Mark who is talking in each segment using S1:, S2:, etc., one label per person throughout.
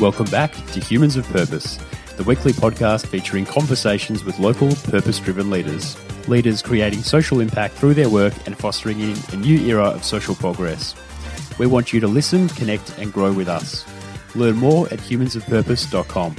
S1: Welcome back to Humans of Purpose, the weekly podcast featuring conversations with local purpose driven leaders. Leaders creating social impact through their work and fostering in a new era of social progress. We want you to listen, connect, and grow with us. Learn more at humansofpurpose.com.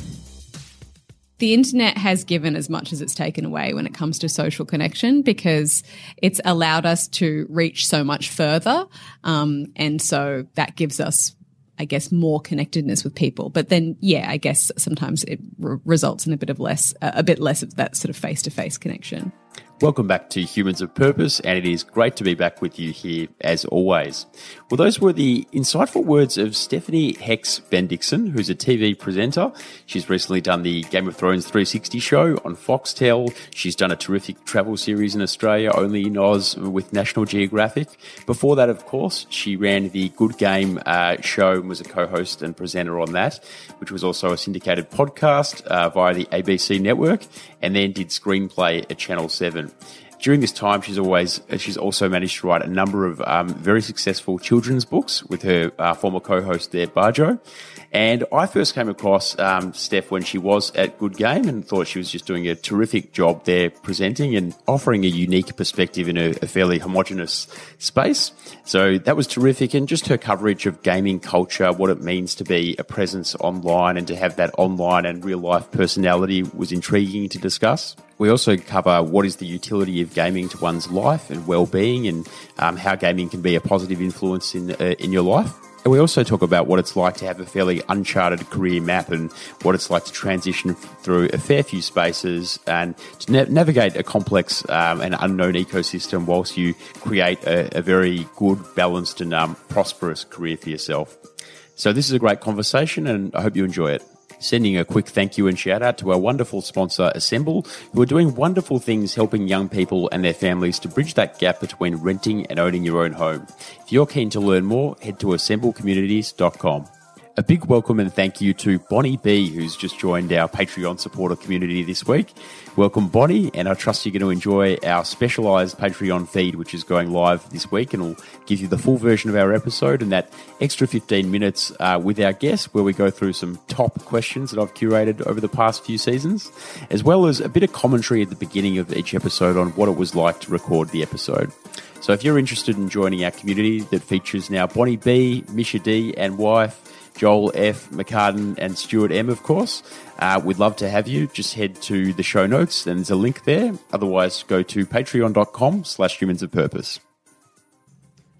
S2: The internet has given as much as it's taken away when it comes to social connection because it's allowed us to reach so much further. Um, and so that gives us I guess more connectedness with people. But then, yeah, I guess sometimes it re- results in a bit of less, uh, a bit less of that sort of face to face connection.
S1: Welcome back to Humans of Purpose, and it is great to be back with you here as always. Well, those were the insightful words of Stephanie Hex Bendixsen, who's a TV presenter. She's recently done the Game of Thrones 360 show on Foxtel. She's done a terrific travel series in Australia, only in Oz, with National Geographic. Before that, of course, she ran the Good Game uh, show and was a co host and presenter on that, which was also a syndicated podcast uh, via the ABC network, and then did screenplay at Channel 7 during this time, she's always she's also managed to write a number of um, very successful children's books with her uh, former co-host there, Bajo. And I first came across um, Steph when she was at Good Game and thought she was just doing a terrific job there presenting and offering a unique perspective in a, a fairly homogenous space. So that was terrific. And just her coverage of gaming culture, what it means to be a presence online and to have that online and real life personality was intriguing to discuss. We also cover what is the utility of gaming to one's life and well-being, and um, how gaming can be a positive influence in uh, in your life. And we also talk about what it's like to have a fairly uncharted career map and what it's like to transition through a fair few spaces and to na- navigate a complex um, and unknown ecosystem whilst you create a, a very good, balanced, and um, prosperous career for yourself. So, this is a great conversation, and I hope you enjoy it sending a quick thank you and shout out to our wonderful sponsor, Assemble, who are doing wonderful things helping young people and their families to bridge that gap between renting and owning your own home. If you're keen to learn more, head to assemblecommunities.com. A big welcome and thank you to Bonny B, who's just joined our Patreon supporter community this week. Welcome, Bonny, and I trust you're going to enjoy our specialised Patreon feed, which is going live this week and will give you the full version of our episode and that extra 15 minutes uh, with our guests, where we go through some top questions that I've curated over the past few seasons, as well as a bit of commentary at the beginning of each episode on what it was like to record the episode. So if you're interested in joining our community that features now Bonny B, Misha D, and wife, Joel F, Macartan, and Stuart M, of course. Uh, we'd love to have you. Just head to the show notes, and there's a link there. Otherwise, go to patreon.com slash humans of purpose.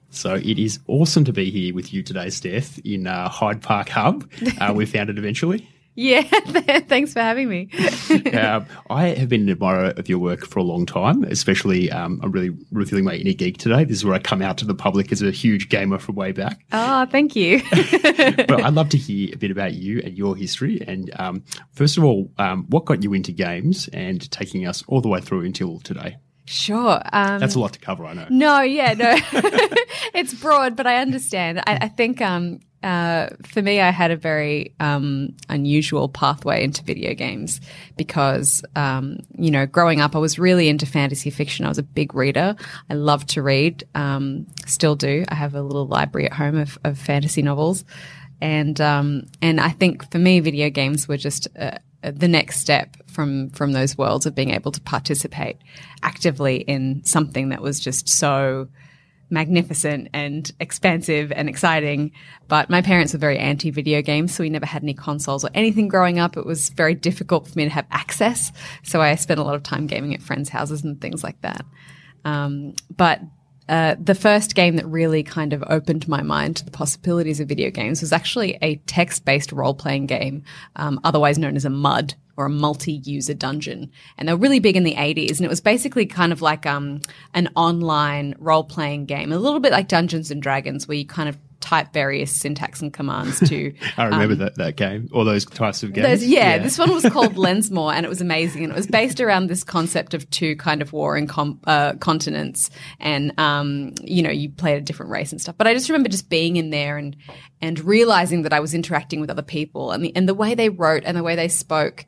S1: So it is awesome to be here with you today, Steph, in uh, Hyde Park Hub. Uh, we found it eventually.
S2: Yeah, thanks for having me.
S1: um, I have been an admirer of your work for a long time, especially um, I'm really revealing my inner geek today. This is where I come out to the public as a huge gamer from way back.
S2: Oh, thank you.
S1: but I'd love to hear a bit about you and your history. And um, first of all, um, what got you into games and taking us all the way through until today?
S2: Sure.
S1: Um, That's a lot to cover, I know.
S2: No, yeah, no. it's broad, but I understand. I, I think um, uh, for me, I had a very um, unusual pathway into video games because, um, you know, growing up, I was really into fantasy fiction. I was a big reader. I loved to read, um, still do. I have a little library at home of, of fantasy novels, and um, and I think for me, video games were just uh, the next step from from those worlds of being able to participate actively in something that was just so magnificent and expansive and exciting. But my parents were very anti video games, so we never had any consoles or anything growing up. It was very difficult for me to have access. So I spent a lot of time gaming at friends' houses and things like that. Um, but uh, the first game that really kind of opened my mind to the possibilities of video games was actually a text based role playing game, um, otherwise known as a MUD or a multi-user dungeon. And they were really big in the 80s. And it was basically kind of like um, an online role-playing game, a little bit like Dungeons and Dragons, where you kind of type various syntax and commands to.
S1: I remember um, that, that game, all those types of games.
S2: Yeah, yeah, this one was called Lensmore, and it was amazing. And it was based around this concept of two kind of warring com- uh, continents, and um, you know, you played a different race and stuff. But I just remember just being in there and and realizing that I was interacting with other people, and the and the way they wrote and the way they spoke,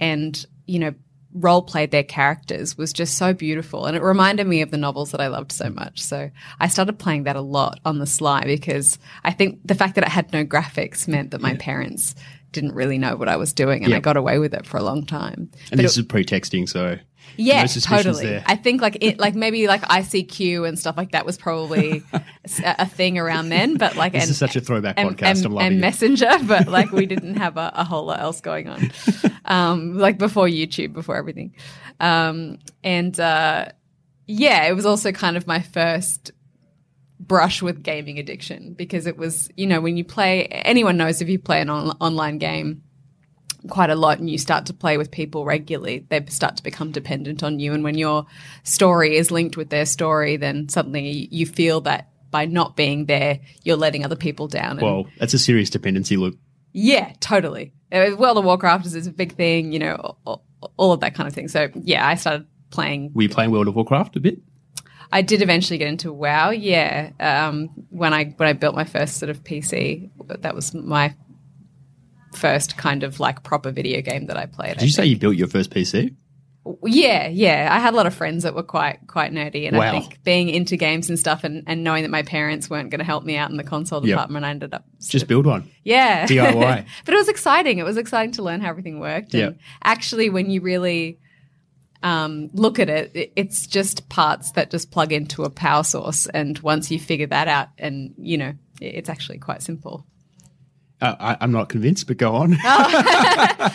S2: and you know role played their characters was just so beautiful. And it reminded me of the novels that I loved so much. So I started playing that a lot on the sly because I think the fact that it had no graphics meant that my parents didn't really know what I was doing and I got away with it for a long time.
S1: And this is pre-texting, so
S2: Yeah,
S1: no
S2: totally.
S1: there.
S2: I think like it, like maybe like ICQ and stuff like that was probably a, a thing around then, but like
S1: This
S2: and,
S1: is such a throwback
S2: and,
S1: podcast.
S2: and,
S1: I'm loving
S2: and
S1: it.
S2: Messenger, but like we didn't have a, a whole lot else going on, um, like before YouTube, before everything, um, and uh, yeah, it was also kind of my first brush with gaming addiction because it was you know when you play anyone knows if you play an on- online game quite a lot and you start to play with people regularly, they start to become dependent on you. And when your story is linked with their story, then suddenly you feel that by not being there, you're letting other people down. And
S1: well, that's a serious dependency loop.
S2: yeah, totally. Uh, World of Warcraft is a big thing, you know, all, all of that kind of thing. So yeah, I started playing.
S1: Were you playing World of Warcraft a bit?
S2: I did eventually get into WoW. Yeah, um, when I when I built my first sort of PC, that was my first kind of like proper video game that I played.
S1: Did you say you built your first PC?
S2: Yeah, yeah. I had a lot of friends that were quite quite nerdy, and I think being into games and stuff, and, and knowing that my parents weren't going to help me out in the console
S1: Yep.
S2: department, I ended up
S1: Just
S2: of-
S1: build one.
S2: yeah
S1: DIY.
S2: but it was exciting. It was exciting to learn how everything worked. And
S1: Yeah.
S2: actually, when you really um, look at it, it, it's just parts that just plug into a power source, and once you figure that out, and you know, it's actually quite simple.
S1: Uh, I, I'm not convinced, but go on.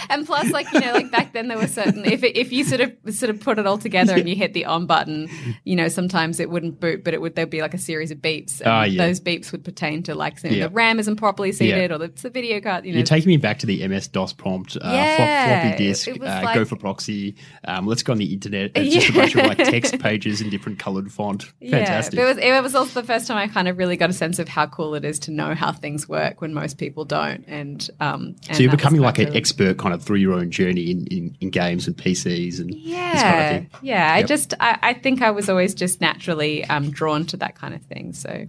S2: and plus like you know like back then there were certain if it, if you sort of sort of put it all together and you hit the on button you know sometimes it wouldn't boot but it would there'd be like a series of beeps and
S1: Ah, yeah.
S2: those beeps would pertain to like you know,
S1: Yeah.
S2: the ram isn't properly seated or the, the video card you know
S1: You're taking me back to the MS DOS prompt, uh, flop-
S2: Yeah,
S1: floppy disk, uh,
S2: like-
S1: go for proxy. Um, let's go on the internet. It's just a bunch of like text pages in different colored font. Fantastic.
S2: Yeah, it was it was also the first time I kind of really got a sense of how cool it is to know how things work when most people don't. And um, and
S1: so you're becoming like an expert kind of through your own journey in, in, in games and PCs and
S2: Yeah,
S1: this kind of thing.
S2: yeah. I just I, I think I was always just naturally um, drawn to that kind of thing. So.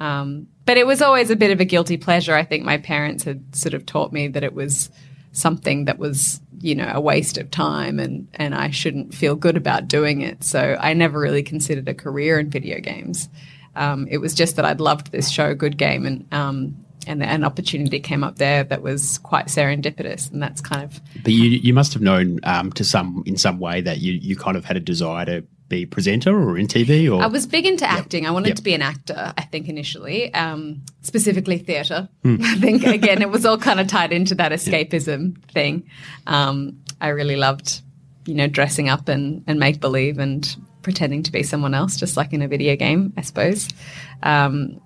S2: Um, but it was always a bit of a guilty pleasure. I think my parents had sort of taught me that it was something that was, you know, a waste of time and, and I shouldn't feel good about doing it. So I never really considered a career in video games. Um, it was just that I'd loved this show, Good Game, and, um, and an opportunity came up there that was quite serendipitous. And that's kind of,
S1: But you you must have known um, to some in some way that you, you kind of had a desire to be a presenter or in TV or
S2: I was big into acting. I wanted
S1: Yep.
S2: to be an actor, I think, initially, um, specifically theatre.
S1: Hmm.
S2: I think, again, it was all kind of tied into that escapism thing. Um, I really loved, you know, dressing up and, and make believe and pretending to be someone else, just like in a video game, I suppose. Um,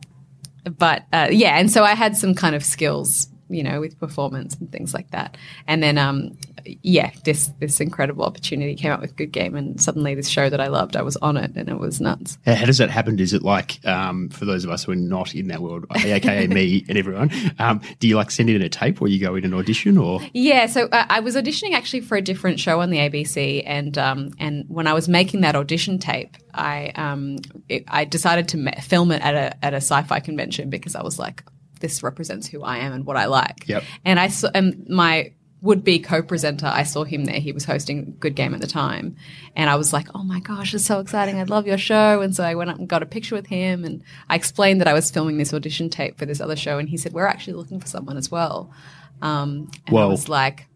S2: but uh, yeah, and so I had some kind of skills, you know, with performance and things like that. And then, um, yeah, this this incredible opportunity came up with Good Game, and suddenly this show that I loved, I was on it, and it was nuts.
S1: How does that happen? Is it like um, for those of us who are not in that world, aka me and everyone? Um, do you like send in a tape, or you go in an audition, or
S2: Yeah, so uh, I was auditioning actually for a different show on the ABC, and um, and when I was making that audition tape, I um, it, I decided to ma- film it at a at a sci-fi convention because I was like, this represents who I am and what I like.
S1: Yep.
S2: And I saw and my would be co-presenter. I saw him there. He was hosting Good Game at the time, and I was like, "Oh my gosh, it's so exciting! I love your show!" And so I went up and got a picture with him, and I explained that I was filming this audition tape for this other show, and he said, "We're actually looking for someone as well." Um, and I was like,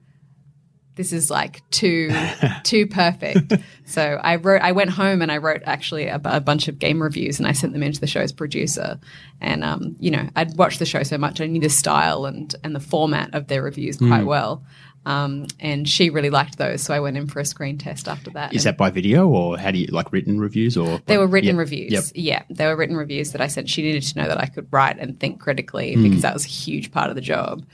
S2: this is like too too perfect. So I wrote, I went home and I wrote actually a, a bunch of game reviews and I sent them into the show's producer. And um, you know, I'd watched the show so much, I knew the style and and the format of their reviews quite
S1: Hmm.
S2: well. Um, and she really liked those, so I went in for a screen test after that.
S1: is that by video, or how do you like written reviews, or
S2: they were written
S1: Yep.
S2: reviews.
S1: Yep.
S2: Yeah, they were written reviews that I sent. She needed to know that I could write and think critically
S1: Hmm.
S2: because that was a huge part of the job.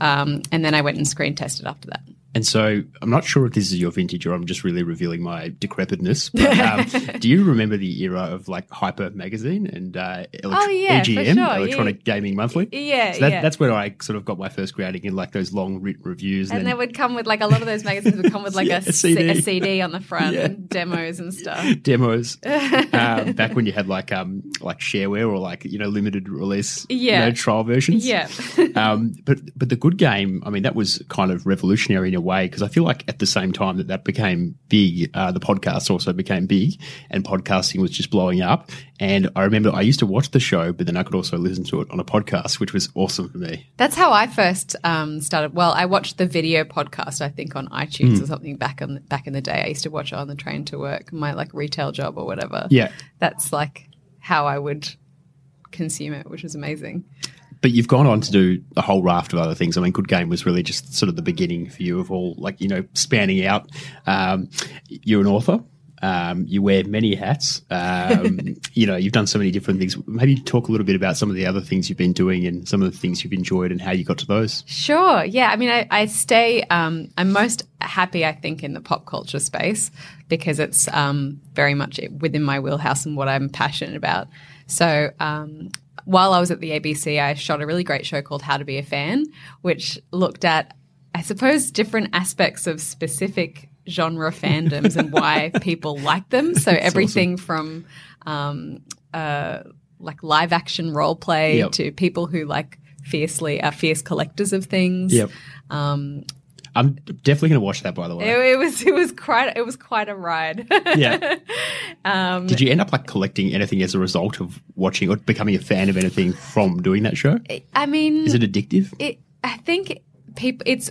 S2: Um, and then I went and screen tested after that.
S1: And so I'm not sure if this is your vintage or I'm just really revealing my decrepitness. But um, do you remember the era of like Hyper Magazine and uh, elect-
S2: Oh, yeah,
S1: EGM,
S2: sure,
S1: Electronic Gaming Monthly?
S2: Yeah,
S1: So that,
S2: yeah.
S1: that's where I sort of got my first grounding in like those long written reviews.
S2: And
S1: then
S2: they would come with like a lot of those magazines would come with like
S1: Yeah,
S2: a,
S1: a CD.
S2: a CD on the front
S1: Yeah.
S2: and demos and stuff.
S1: demos um, back when you had like um like shareware or like you know limited release you
S2: Yeah.
S1: know, trial versions
S2: Yeah.
S1: um but but the good game i mean that was kind of revolutionary in a a way because I feel like at the same time that that became big, uh, the podcast also became big, and podcasting was just blowing up. And I remember I used to watch the show, but then I could also listen to it on a podcast, which was awesome for me.
S2: That's how I first um, started. Well, I watched the video podcast, I think, on iTunes
S1: Hmm.
S2: or something back on back in the day. I used to watch it on the train to work, my like retail job or whatever.
S1: Yeah.
S2: that's like how I would consume it, which was amazing.
S1: But you've gone on to do a whole raft of other things. I mean, Good Game was really just sort of the beginning for you of all, like, you know, spanning out. Um, you're an author. Um, you wear many hats. Um, you know, you've done so many different things. Maybe talk a little bit about some of the other things you've been doing and some of the things you've enjoyed and how you got to those.
S2: Sure. Yeah. I mean, I, I stay, um, I'm most happy, I think, in the pop culture space because it's um, very much within my wheelhouse and what I'm passionate about. So, um, while I was at the ABC, I shot a really great show called How to Be a Fan, which looked at, I suppose, different aspects of specific genre fandoms and why people like them. So, everything from um, uh, like live action role play
S1: Yep.
S2: to people who like fiercely are fierce collectors of things.
S1: Um, I'm definitely going to watch that, by the way.
S2: It, it was it was quite it was quite a ride.
S1: yeah.
S2: Um,
S1: Did you end up like collecting anything as a result of watching or becoming a fan of anything from doing that show?
S2: I mean,
S1: Is it addictive?
S2: it, I think people it's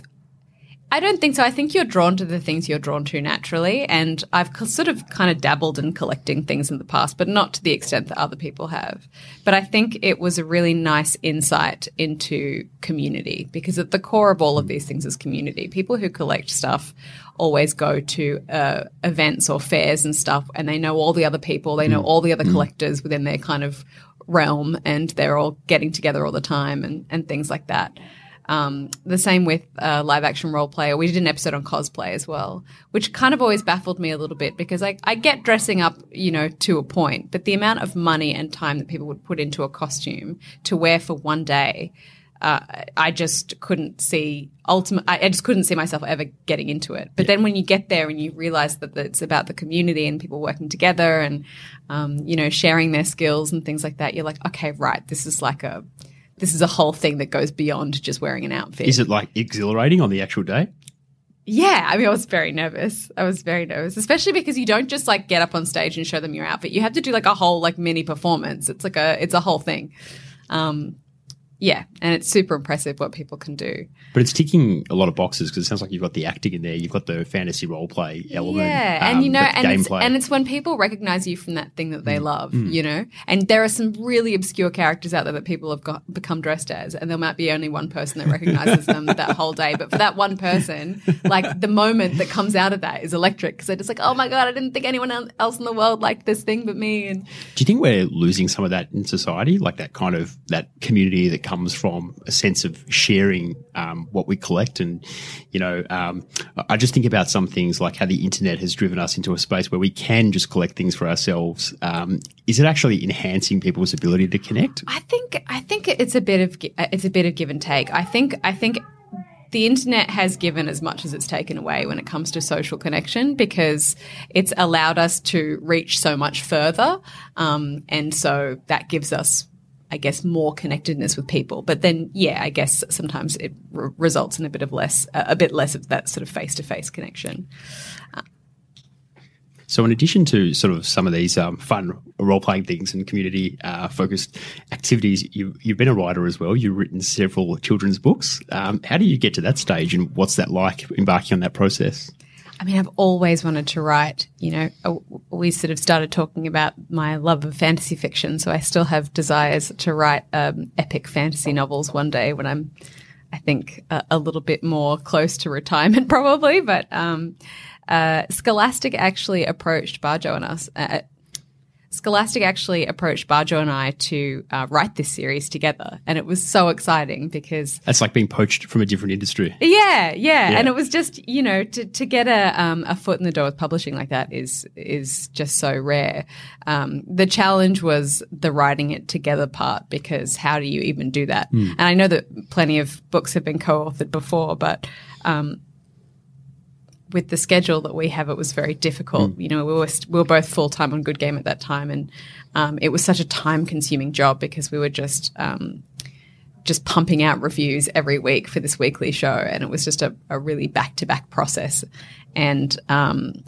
S2: I don't think so. I think you're drawn to the things you're drawn to naturally. And I've sort of kind of dabbled in collecting things in the past, but not to the extent that other people have. But I think it was a really nice insight into community because at the core of all of these things is community. People who collect stuff always go to uh, events or fairs and stuff and they know all the other people, they know all the other collectors within their kind of realm and they're all getting together all the time and, and things like that. Um, the same with uh, live action role play. We did an episode on cosplay as well, which kind of always baffled me a little bit because I, I get dressing up, you know, to a point, but the amount of money and time that people would put into a costume to wear for one day, uh, I just couldn't see ultimate. I, I just couldn't see myself ever getting into it. But then when you get there and you realize that it's about the community and people working together and, um, you know, sharing their skills and things like that, you're like, okay, right, this is like a this is a whole thing that goes beyond just wearing an outfit.
S1: Is it like exhilarating on the actual day?
S2: yeah, I mean, I was very nervous. I was very nervous, especially because you don't just like get up on stage and show them your outfit. You have to do like a whole like mini performance. It's like a it's a whole thing. Um, yeah, and it's super impressive what people can do.
S1: But it's ticking a lot of boxes because it sounds like you've got the acting in there, you've got the fantasy role play element,
S2: Yeah,
S1: um,
S2: and you know, and it's, and it's when people recognize you from that thing that they love, you know. And there are some really obscure characters out there that people have got become dressed as, and there might be only one person that recognizes them that whole day. But for that one person, like the moment that comes out of that is electric because they're just like, oh my god, I didn't think anyone else in the world liked this thing but me. And
S1: Do you think we're losing some of that in society, like that kind of that community that comes from a sense of sharing um, what we collect? And you know, um, I just think about some things like how the internet has driven us into a space where we can just collect things for ourselves. Um, is it actually enhancing people's ability to connect?
S2: I think I think it's a bit of it's a bit of give and take. I think I think the internet has given as much as it's taken away when it comes to social connection because it's allowed us to reach so much further, um, and so that gives us. I guess more connectedness with people, but then yeah, I guess sometimes it results in a bit of less, a bit less of that sort of face to face connection.
S1: So, in addition to sort of some of these um, fun role playing things and community uh, focused activities, you've, you've been a writer as well. You've written several children's books. Um, how do you get to that stage, and what's that like embarking on that process?
S2: I mean, I've always wanted to write. You know, we sort of started talking about my love of fantasy fiction, so I still have desires to write um, epic fantasy novels one day when I'm, I think, a, a little bit more close to retirement, probably. But um, uh, Scholastic actually approached Bajo and us. Uh, Scholastic actually approached Bajo and I to uh, write this series together, and it was so exciting because
S1: That's like being poached from a different industry.
S2: yeah, yeah,
S1: Yeah.
S2: and it was just you know to, to get a um, a foot in the door with publishing like that is is just so rare. Um, the challenge was the writing it together part because how do you even do that? And I know that plenty of books have been co-authored before, but um, with the schedule that we have, it was very difficult. You know, we were st- we were both full time on Good Game at that time, and um, it was such a time consuming job because we were just um, just pumping out reviews every week for this weekly show, and it was just a, a really back to back process, and um,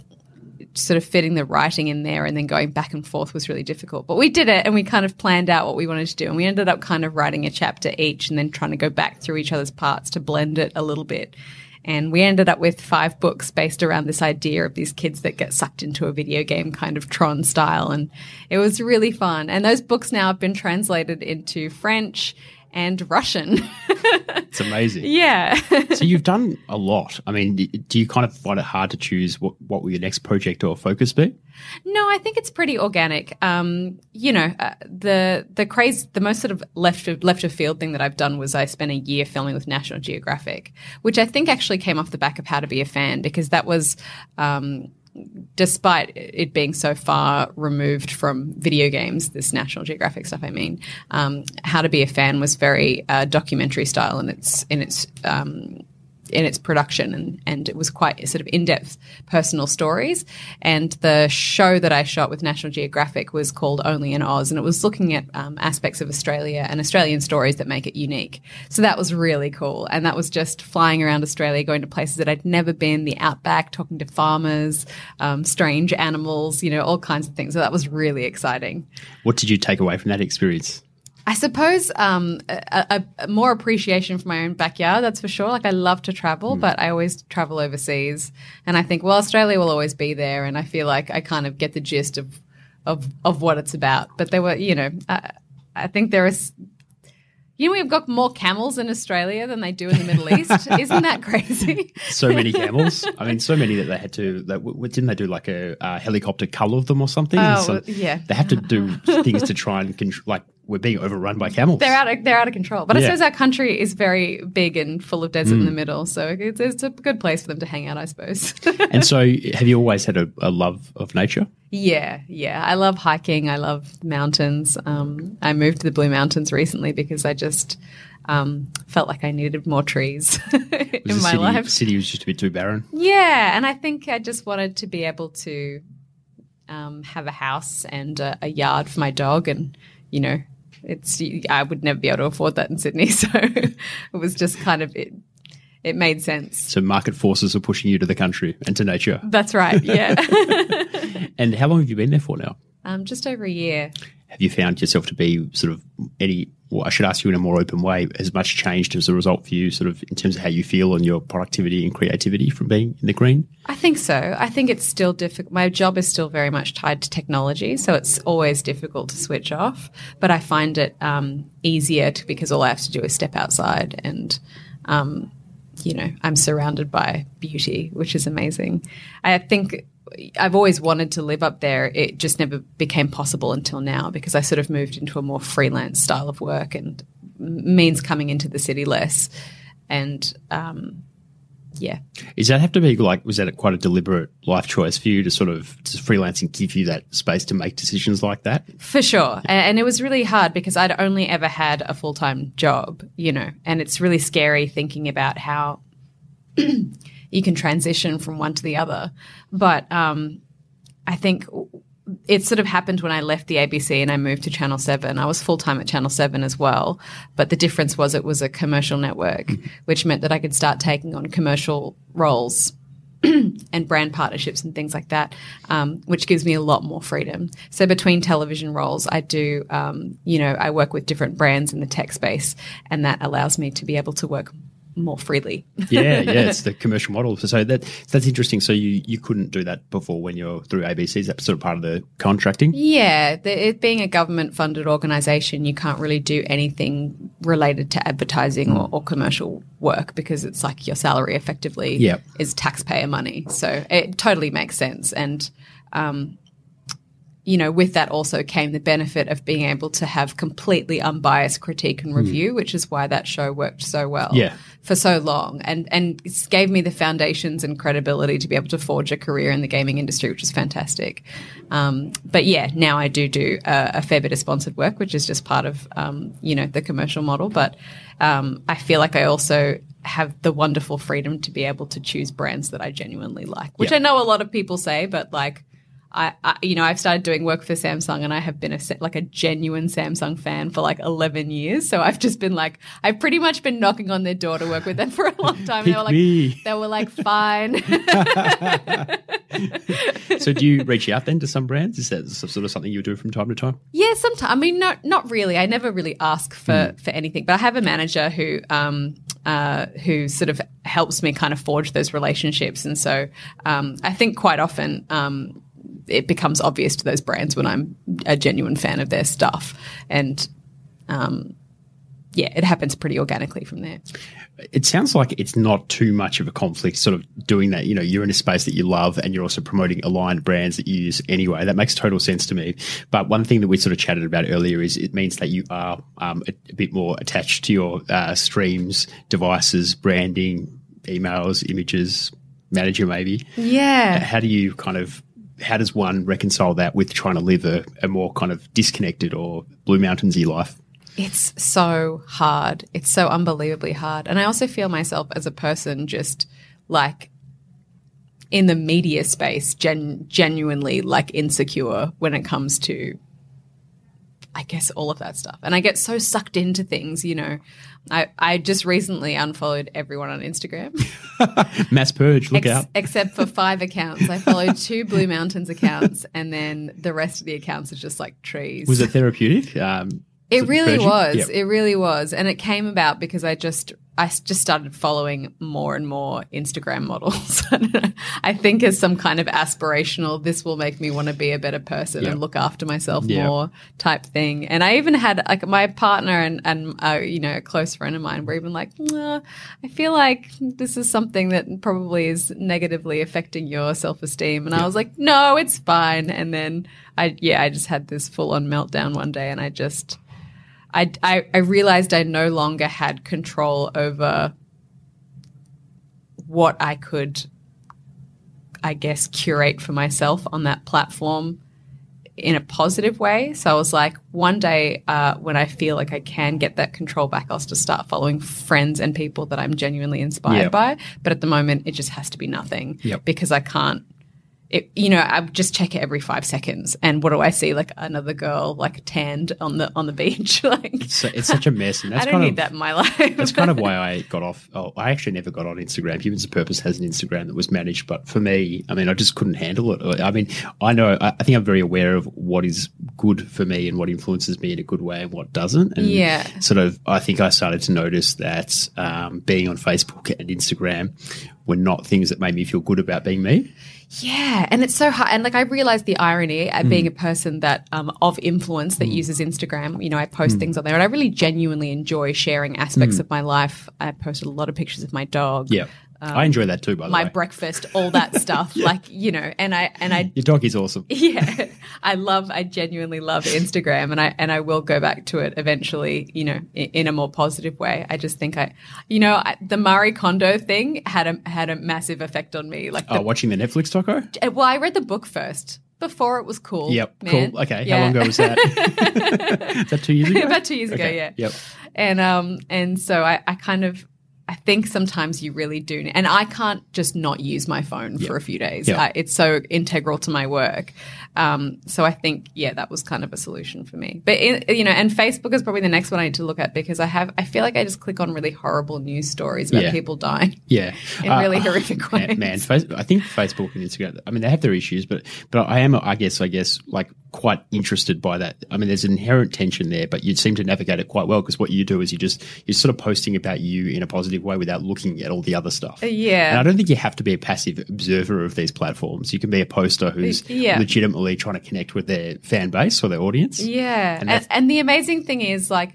S2: sort of fitting the writing in there and then going back and forth was really difficult. But we did it, and we kind of planned out what we wanted to do, and we ended up kind of writing a chapter each, and then trying to go back through each other's parts to blend it a little bit. And we ended up with five books based around this idea of these kids that get sucked into a video game kind of Tron style. And it was really fun. And those books now have been translated into French and Russian.
S1: it's amazing.
S2: Yeah.
S1: so you've done a lot. I mean, do you kind of find it hard to choose what, what will your next project or focus be?
S2: No, I think it's pretty organic. Um, you know, uh, the the craze, the most sort of left of, left of field thing that I've done was I spent a year filming with National Geographic, which I think actually came off the back of How to Be a Fan because that was. Um, despite it being so far removed from video games, this National Geographic stuff, I mean, um, How to Be a Fan was very uh, documentary style in its in its um, in its production and, and it was quite sort of in-depth personal stories. And the show that i shot with national geographic was called only in oz and it was looking at um, aspects of australia and australian stories that make it unique. So that was really cool. And that was just flying around australia going to places that i'd never been the outback talking to farmers um, strange animals you know all kinds of things. So that was really exciting.
S1: What did you take away from that experience
S2: I suppose um, a, a, more appreciation for my own backyard. That's for sure. Like I love to travel, mm. but I always travel overseas, and I think well, Australia will always be there, and I feel like I kind of get the gist of of of what it's about. But there were, you know, I, I think there is. You know, we've got more camels in Australia than they do in the Middle East. Isn't that crazy?
S1: so many camels. I mean, so many that they had to. That, didn't they do like a, helicopter cull of them or something?
S2: Oh, so yeah.
S1: They have to do things to try and control, like we're being overrun by camels.
S2: They're out of they're out of control. But yeah. I suppose our country is very big and full of desert mm. in the mm. middle, so it's, it's, a good place for them to hang out, I suppose.
S1: and so, have you always had a, a, love of nature?
S2: Yeah, yeah. I love hiking. I love mountains. Um, I moved to the Blue Mountains recently because I just um, felt like I needed more trees in my
S1: city,
S2: life.
S1: City was just a bit too barren.
S2: Yeah, and I think I just wanted to be able to um, have a house and a, a yard for my dog and you know it's I would never be able to afford that in Sydney, so it was just kind of it. It made sense.
S1: So market forces are pushing you to the country and to nature.
S2: That's right. Yeah.
S1: and how long have you been there for now?
S2: Um, just over a year.
S1: Have you found yourself to be sort of any well, I should ask you in a more open way, has much changed as a result for you, sort of in terms of how you feel and your productivity and creativity from being in the green?
S2: I think so. I think it's still difficult. My job is still very much tied to technology, so it's always difficult to switch off. But I find it um, easier to, because all I have to do is step outside and. Um, you know, I'm surrounded by beauty, which is amazing. I think I've always wanted to live up there. It just never became possible until now because I sort of moved into a more freelance style of work and means coming into the city less. And um, yeah.
S1: Does that have to be like, was that quite a deliberate life choice for you to sort of to freelancing give you that space to make decisions like that?
S2: For sure. And it was really hard because I'd only ever had a full time job, you know, and it's really scary thinking about how. you can transition from one to the other. But um, I think it sort of happened when I left the ABC and I moved to Channel 7. I was full time at Channel 7 as well. But the difference was it was a commercial network, mm-hmm. which meant that I could start taking on commercial roles. and brand partnerships and things like that, um, which gives me a lot more freedom. So between television roles, I do, um, you know, I work with different brands in the tech space, and that allows me to be able to work more freely.
S1: yeah, yeah, it's the commercial model. So that that's interesting. So you you couldn't do that before when you're through ABC. Is that sort of part of the contracting?
S2: Yeah, the, it being a government funded organisation, you can't really do anything related to advertising mm. or, or, commercial work because it's like your salary effectively
S1: yep.
S2: is taxpayer money. So it totally makes sense and. Um, you know, with that also came the benefit of being able to have completely unbiased critique and hmm. review, mm. which is why that show worked so well
S1: yeah.
S2: for so long. And and it gave me the foundations and credibility to be able to forge a career in the gaming industry, which is fantastic. Um, but yeah, now I do do a, a, fair bit of sponsored work, which is just part of um, you know the commercial model. But um, I feel like I also have the wonderful freedom to be able to choose brands that I genuinely like, which I know a lot of people say, but like I, I, you know, I've started doing work for Samsung, and I have been a like a genuine Samsung fan for like eleven years. So I've just been like, I've pretty much been knocking on their door to work with them for a long time. They were like,
S1: me.
S2: they were like, fine.
S1: so do you reach out then to some brands? Is that sort of something you do from time to time?
S2: Yeah, sometimes. I mean, not not really. I never really ask for for anything, but I have a manager who um uh who sort of helps me kind of forge those relationships, and so um I think quite often um it becomes obvious to those brands when I'm a genuine fan of their stuff, and um yeah, it happens pretty organically from there.
S1: It sounds like it's not too much of a conflict, sort of doing that. You know, you're in a space that you love and you're also promoting aligned brands that you use anyway. That makes total sense to me. But one thing that we sort of chatted about earlier is it means that you are um, a, a, bit more attached to your uh, streams, devices, branding, emails, images, manager, maybe.
S2: Yeah.
S1: How do you kind of how does one reconcile that with trying to live a, a more kind of disconnected or Blue Mountains-y life?
S2: It's so hard. It's so unbelievably hard. And I also feel myself as a person just like in the media space, gen- genuinely like insecure when it comes to, I guess, all of that stuff. And I get so sucked into things, you know. I, I just recently unfollowed everyone on Instagram.
S1: Mass purge, look
S2: Ex-
S1: out.
S2: Except for five accounts. I followed two Blue Mountains accounts, and then the rest of the accounts are just like trees.
S1: Was it therapeutic? Um,
S2: It really
S1: purging?
S2: was.
S1: Yep.
S2: It really was, and it came about because I just I just started following more and more Instagram models. I don't know. I think as some kind of aspirational, this will make me want to be a better person
S1: Yep.
S2: and look after myself
S1: Yep.
S2: more type thing. And I even had like my partner and and uh, you know a close friend of mine were even like, "Nah, I feel like this is something that probably is negatively affecting your self esteem. And I was like, no, it's fine. And then I yeah I just had this full on meltdown one day, and I just. I, I, I realized I no longer had control over what I could, I guess, curate for myself on that platform in a positive way. So I was like, one day uh, when I feel like I can get that control back, I'll just start following friends and people that I'm genuinely inspired
S1: Yeah.
S2: by. But at the moment, it just has to be nothing
S1: Yep.
S2: because I can't it, you know, I just check it every five seconds, and what do I see? Like another girl, like tanned on the on the beach. like
S1: So it's such a mess, and that's
S2: I don't
S1: kind
S2: need
S1: of
S2: that in my life.
S1: that's kind of why I got off. Oh, I actually never got on Instagram. Humans of Purpose has an Instagram that was managed, but for me, I mean, I just couldn't handle it. I mean, I know, I I think I'm very aware of what is good for me and what influences me in a good way and what doesn't. And
S2: Yeah.
S1: sort of, I think I started to notice that um, being on Facebook and Instagram were not things that made me feel good about being me.
S2: Yeah, and it's so hard. And like I realize the irony at mm. being a person that um, of influence that mm. uses Instagram. You know, I post mm. things on there, and I really genuinely enjoy sharing aspects of my life. I posted a lot of pictures of my dog,
S1: Yeah. I enjoy that too, by the
S2: Um, my
S1: way.
S2: breakfast, all that stuff. Like you know, and I and I
S1: Your dog is awesome.
S2: yeah i love i genuinely love instagram and i and i will go back to it eventually you know in, in a more positive way i just think i you know I, the Marie Kondo thing had a had a massive effect on me like the,
S1: Oh, watching the Netflix doco?
S2: well i read the book first before it was cool
S1: Yep,
S2: man.
S1: cool. Okay,
S2: Yeah.
S1: how long ago was that? is that two years ago?
S2: about two years ago yeah
S1: Yep.
S2: and um and so i i kind of I think sometimes you really do, and I can't just not use my phone for a few days.
S1: Yeah.
S2: I, it's so integral to my work. Um, so I think, yeah, that was kind of a solution for me. But in, you know, and Facebook is probably the next one I need to look at because I have, I feel like I just click on really horrible news stories about
S1: Yeah.
S2: people dying.
S1: Yeah,
S2: In really horrific
S1: man,
S2: ways.
S1: Man, I think Facebook and Instagram. I mean, they have their issues, but but I am, I guess, I guess, like quite interested by that. I mean, there's an inherent tension there, but you seem to navigate it quite well because what you do is you just you're sort of posting about you in a positive way without looking at all the other stuff.
S2: Uh, yeah.
S1: and I don't think you have to be a passive observer of these platforms. You can be a poster uh, who's
S2: Yeah.
S1: legitimately trying to connect with their fan base or their audience.
S2: Yeah.
S1: And
S2: And, and, the amazing thing is, like,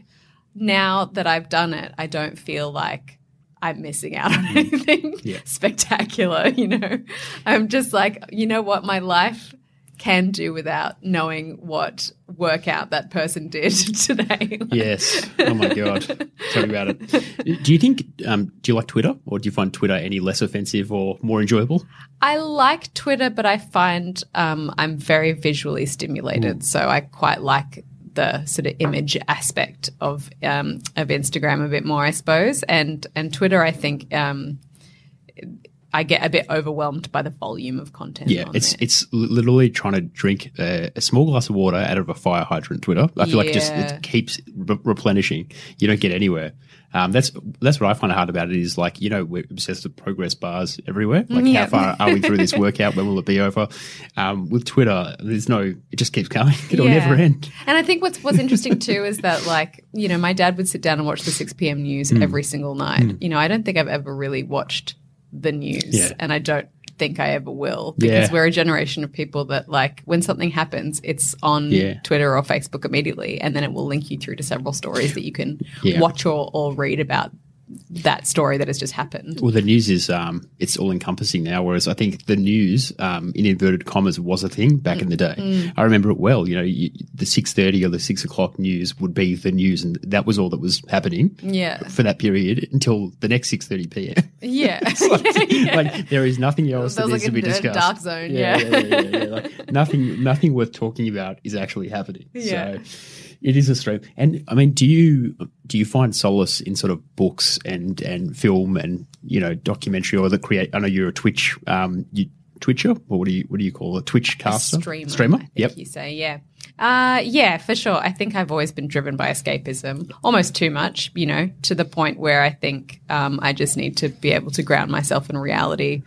S2: now that I've done it, I don't feel like I'm missing out on mm. anything
S1: Yeah.
S2: spectacular, you know? I'm just like, you know what? My life can do without knowing what workout that person did today.
S1: Yes. Oh my god. Tell me about it. Do you think? Um, do you like Twitter, or do you find Twitter any less offensive or more enjoyable?
S2: I like Twitter, but I find um, I'm very visually stimulated, so I quite like the sort of image aspect of um, of Instagram a bit more, I suppose. And and Twitter, I think. Um, I get a bit overwhelmed by the volume of content.
S1: Yeah, it's
S2: there.
S1: it's literally trying to drink a, a small glass of water out of a fire hydrant. Twitter, I feel like it just it keeps re- replenishing. You don't get anywhere. Um, that's that's what I find hard about it is like you know we're obsessed with progress bars everywhere. Like
S2: Yeah.
S1: how far are we through this workout? When will it be over? Um, with Twitter, there's no. It just keeps going. It'll
S2: Yeah.
S1: never end.
S2: And I think what's what's interesting too is that like you know my dad would sit down and watch the six p.m. news
S1: Hmm.
S2: every single night. You know I don't think I've ever really watched the news,
S1: Yeah.
S2: and I don't think I ever will because
S1: Yeah.
S2: we're a generation of people that like when something happens, it's on
S1: Yeah.
S2: Twitter or Facebook immediately, and then it will link you through to several stories that you can watch or, or read about that story that has just happened.
S1: Well, the news is um, it's all encompassing now. Whereas I think the news, um, in inverted commas, was a thing back in the day.
S2: Mm.
S1: I remember it well. You know, you, the six thirty or the six o'clock news would be the news, and that was all that was happening
S2: Yeah,
S1: for that period until the next six thirty p.m.
S2: yeah,
S1: like,
S2: Yeah.
S1: like, there is nothing else that
S2: There's
S1: needs
S2: like
S1: to be discussed.
S2: dark zone,
S1: Yeah,
S2: yeah.
S1: yeah, yeah, yeah, yeah. Like, nothing, nothing worth talking about is actually happening.
S2: Yeah.
S1: So it is a stream. And I mean, do you do you find solace in sort of books and and film and you know documentary or the create? I know you're a Twitch um you, Twitcher or what do you what do you call it? Twitch caster
S2: streamer.
S1: streamer.
S2: I think
S1: Yep.
S2: you say, yeah. Uh, yeah, for sure. I think I've always been driven by escapism, almost too much, you know, to the point where I think um, I just need to be able to ground myself in reality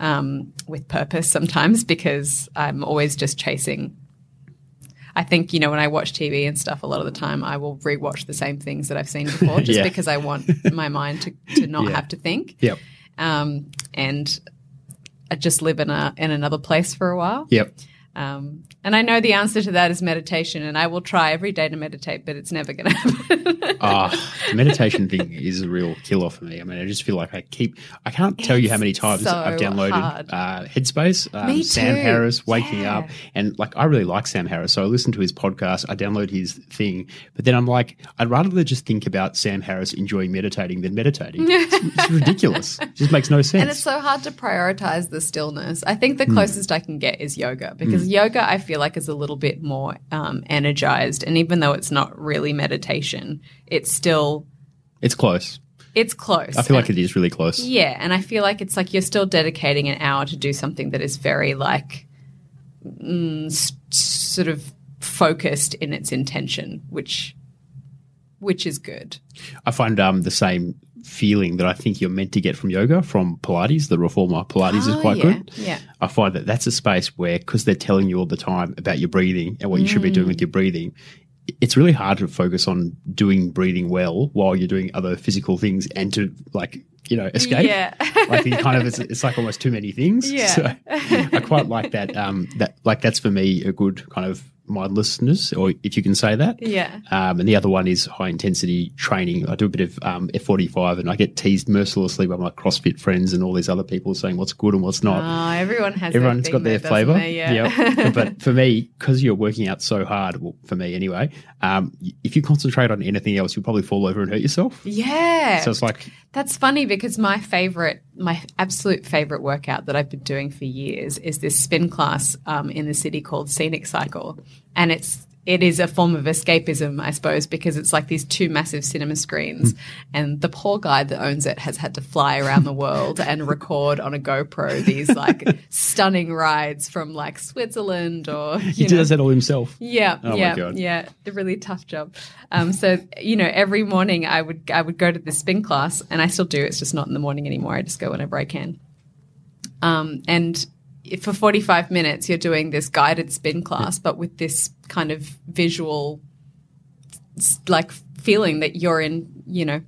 S2: um, with purpose sometimes because I'm always just chasing. I think, you know, when I watch TV and stuff, a lot of the time I will rewatch the same things that I've seen before just
S1: Yeah.
S2: because I want my mind to, to not
S1: Yeah.
S2: have to think.
S1: Yep.
S2: Um, and I just live in a in another place for a while.
S1: Yep.
S2: Um, and I know the answer to that is meditation, and I will try every day to meditate, but it's never going to happen.
S1: Ah, the meditation thing is a real killer for me. I mean, I just feel like I keep, I can't tell you how many times
S2: so
S1: I've downloaded uh, Headspace, um, Sam. Harris, Waking
S2: Yeah.
S1: Up. And like, I really like Sam Harris. So I listen to his podcast, I download his thing. But then I'm like, I'd rather just think about Sam Harris enjoying meditating than meditating. it's, it's ridiculous. It just makes no sense.
S2: and it's so hard to prioritize the stillness. I think
S1: Hmm.
S2: the closest I can get is yoga because yoga I feel like is a little bit more um, energized, and even though it's not really meditation, it's still
S1: it's close.
S2: it's close.
S1: I feel like it is really close.
S2: Yeah, and I feel like it's like you're still dedicating an hour to do something that is very like mm, sort of focused in its intention, which which is good.
S1: I find um, the same feeling that I think you're meant to get from yoga from Pilates. The reformer Pilates is
S2: Oh,
S1: quite
S2: yeah,
S1: good.
S2: yeah.
S1: I find that that's a space where, because they're telling you all the time about your breathing and what you should be
S2: Mm.
S1: doing with your breathing, it's really hard to focus on doing breathing well while you're doing other physical things and to like you know escape.
S2: Yeah.
S1: like you kind of it's, it's like almost too many things.
S2: Yeah.
S1: So I quite like that. Um, that like that's for me a good kind of mindlessness, or if you can say that.
S2: Yeah.
S1: Um, and the other one is high intensity training. I do a bit of um, F45 and I get teased mercilessly by my CrossFit friends and all these other people saying what's good and what's not.
S2: Oh, everyone has
S1: Everyone's got their flavor.
S2: they? Yeah.
S1: Yep. but for me, because you're working out so hard, well, for me anyway, um, if you concentrate on anything else, you'll probably fall over and hurt yourself.
S2: yeah.
S1: So it's like,
S2: That's funny because my favorite, my absolute favorite workout that I've been doing for years is this spin class um, in the city called Scenic Cycle, and it's it is a form of escapism, I suppose, because it's like these two massive cinema screens, and the poor guy that owns it has had to fly around the world and record on a GoPro these like stunning rides from like Switzerland or
S1: he
S2: know,
S1: does that all himself.
S2: yeah,
S1: Oh my
S2: yeah,
S1: God.
S2: yeah. A really tough job. Um, so you know, every morning I would I would go to the spin class, and I still do. It's just not in the morning anymore. I just go whenever I can. Um, and if for forty five minutes, you're doing this guided spin class, but with this kind of visual, like feeling that you're in, you know.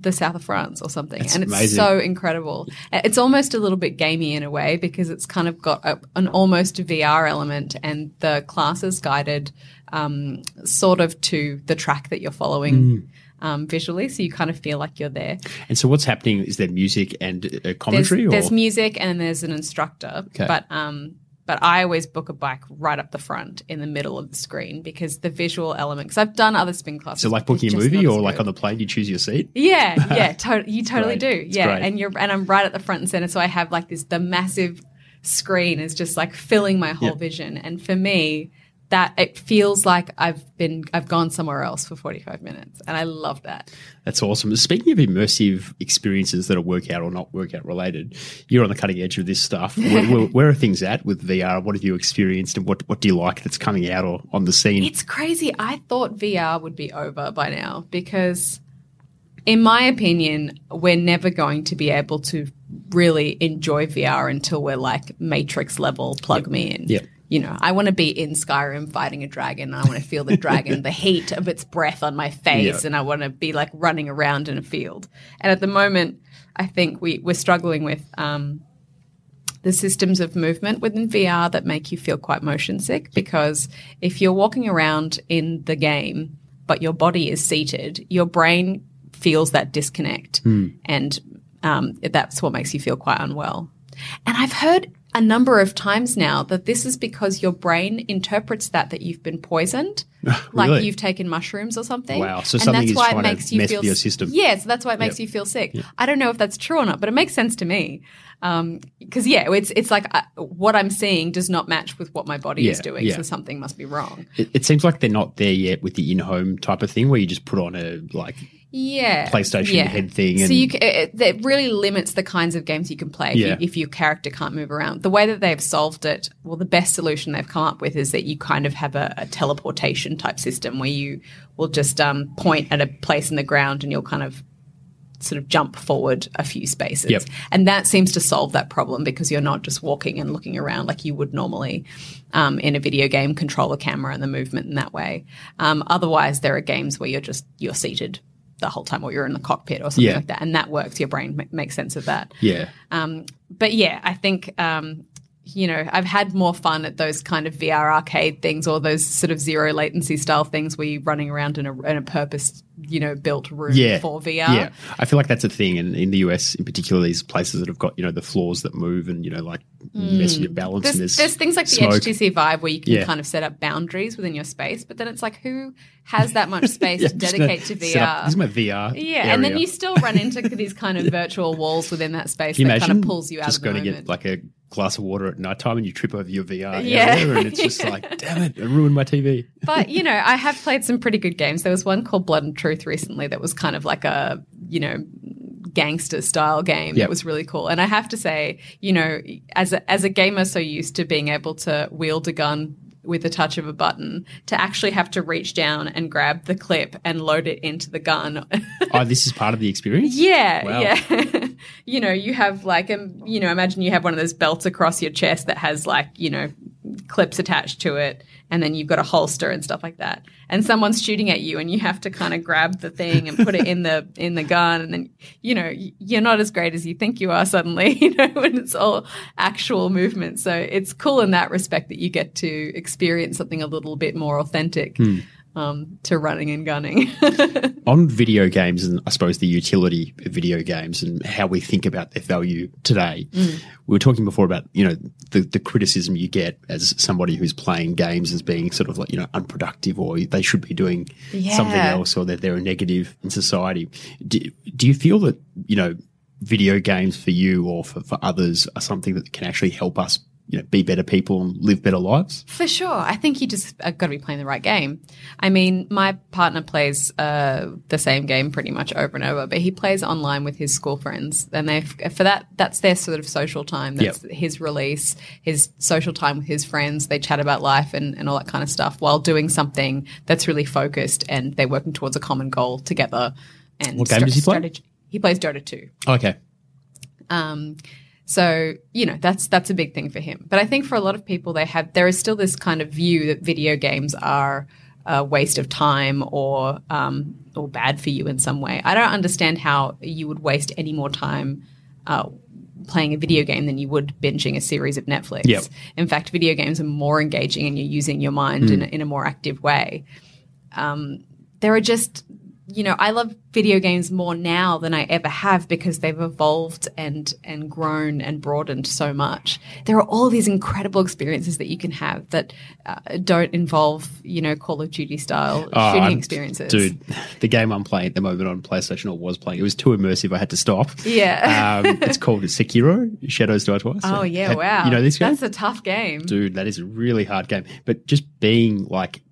S2: The south of France or something,
S1: That's
S2: and it's
S1: amazing.
S2: so incredible. It's almost a little bit gamey in a way because it's kind of got a, an almost VR element, and the class is guided um, sort of to the track that you're following
S1: Mm.
S2: Um, visually, so you kind of feel like you're there.
S1: And so what's happening? Is there music and uh,
S2: There's,
S1: commentary?
S2: there's
S1: or?
S2: music and there's an instructor,
S1: Okay.
S2: but um, but I always book a bike right up the front in the middle of the screen because the visual element. Because I've done other spin classes.
S1: so like booking a movie or like on the plane, you choose your seat?
S2: Yeah, yeah, to- you totally do.
S1: It's
S2: Yeah,
S1: great.
S2: and you're and I'm right at the front and center, so I have like this the massive screen is just like filling my whole
S1: Yeah.
S2: vision, and for me. That it feels like I've been I've gone somewhere else for 45 minutes and I love that.
S1: That's awesome. Speaking of immersive experiences that are workout or not workout related, you're on the cutting edge of this stuff. where, where, where, are things at with VR? What have you experienced and what, what do you like that's coming out or on the scene?
S2: It's crazy. I thought VR would be over by now because in my opinion, we're never going to be able to really enjoy VR until we're like Matrix level, plug
S1: yep.
S2: me in.
S1: Yeah
S2: you know, I want to be in Skyrim fighting a dragon. I want to feel the dragon, the heat of its breath on my face, and I want to be like running around in a field. And at the moment, I think we we're struggling with um, the systems of movement within VR that make you feel quite motion sick because if you're walking around in the game but your body is seated, your brain feels that disconnect,
S1: mm.
S2: and um, that's what makes you feel quite unwell. And I've heard a number of times now that this is because your brain interprets that that you've been poisoned, like
S1: really?
S2: you've taken mushrooms or something.
S1: Wow! So
S2: and
S1: something
S2: that's why it makes you feel
S1: your system.
S2: Yeah, so that's why it makes
S1: Yep.
S2: you feel sick.
S1: Yep.
S2: I don't know if that's true or not, but it makes sense to me. Because yeah, it's it's like uh, what I'm seeing does not match with what my body is doing,
S1: yeah.
S2: so something must be wrong.
S1: It, it seems like they're not there yet with the in-home type of thing where you just put on a like
S2: yeah
S1: PlayStation
S2: yeah.
S1: head thing
S2: so you it, it really limits the kinds of games you can play if,
S1: Yeah.
S2: you, if your character can't move around the way that they've solved it well the best solution they've come up with is that you kind of have a, a teleportation type system where you will just um, point at a place in the ground and you'll kind of sort of jump forward a few spaces.
S1: Yep.
S2: And that seems to solve that problem because you're not just walking and looking around like you would normally um, in a video game, control the camera and the movement in that way. Um, otherwise, there are games where you're just you're seated the whole time or you're in the cockpit or something
S1: Yeah.
S2: like that, and that works. Your brain ma- makes sense of that.
S1: yeah.
S2: Um, but yeah, I think um, you know I've had more fun at those kind of VR arcade things or those sort of zero latency style things where you're running around in a, in a purpose you know built room
S1: yeah.
S2: for VR.
S1: Yeah, I feel like that's a thing, and in the US, in particular, these places that have got you know the floors that move and you know like mess with your balance.
S2: Mm. There's,
S1: there's,
S2: there's things like the. HTC Vive where you can
S1: Yeah.
S2: kind of set up boundaries within your space, but then it's like who has that much space
S1: Yeah,
S2: to dedicate to
S1: set up-
S2: VR?
S1: this is my VR.
S2: yeah, and then you still run into these kind of virtual walls within that space that
S1: imagine
S2: kind of pulls you out
S1: just
S2: of the
S1: going to get like a glass of water at night time and you trip over your VR
S2: Yeah.
S1: and it's just like, damn it, it ruined my TV.
S2: but you know, I have played some pretty good games. There was one called Blood and Truth recently that was kind of like a you know gangster style game
S1: Yep.
S2: that was really cool. And I have to say, you know, as a, as a gamer so used to being able to wield a gun with the touch of a button to actually have to reach down and grab the clip and load it into the gun
S1: Oh, this is part of the experience?
S2: Yeah,
S1: Wow.
S2: yeah. you know, you have like um, you know, imagine you have one of those belts across your chest that has like, you know, clips attached to it and then you've got a holster and stuff like that. And someone's shooting at you and you have to kind of grab the thing and put it in the in the gun and then you know, you're not as great as you think you are suddenly, you know, when it's all actual movement. So it's cool in that respect that you get to experience something a little bit more authentic. Hmm. Um, to running and gunning.
S1: On video games and I suppose the utility of video games and how we think about their value today,
S2: Mm.
S1: we were talking before about, you know, the, the criticism you get as somebody who's playing games as being sort of like, you know, unproductive or they should be doing something else or that they're a negative in society. Do, do you feel that, you know, video games for you or for, for others are something that can actually help us, you know, be better people and live better lives?
S2: For sure. I think you just got to be playing the right game. I mean, my partner plays uh, the same game pretty much over and over, but he plays online with his school friends. And they for that, that's their sort of social time. That's his release, his social time with his friends. They chat about life and, and all that kind of stuff while doing something that's really focused and they're working towards a common goal together. And
S1: What game does he play?
S2: strategy- He plays Dota 2.
S1: Okay.
S2: Um, so you know that's that's a big thing for him. But I think for a lot of people, they have there is still this kind of view that video games are a waste of time or um, or bad for you in some way. I don't understand how you would waste any more time. Uh, Playing a video game than you would binging a series of Netflix.
S1: Yep.
S2: In fact, video games are more engaging and you're using your mind in, a, in a more active way. Um, there are just you know, I love video games more now than I ever have because they've evolved and and grown and broadened so much. There are all these incredible experiences that you can have that uh, don't involve, you know, Call of Duty style
S1: Oh,
S2: shooting
S1: I'm-
S2: experiences.
S1: Dude, the game I'm playing at the moment on PlayStation or was playing, it was too immersive. I had to stop.
S2: Yeah.
S1: Um, it's called Sekiro, Shadows Die Twice.
S2: Oh yeah, wow.
S1: You know this game?
S2: That's a tough game.
S1: Dude, that is a really hard game. But just being like,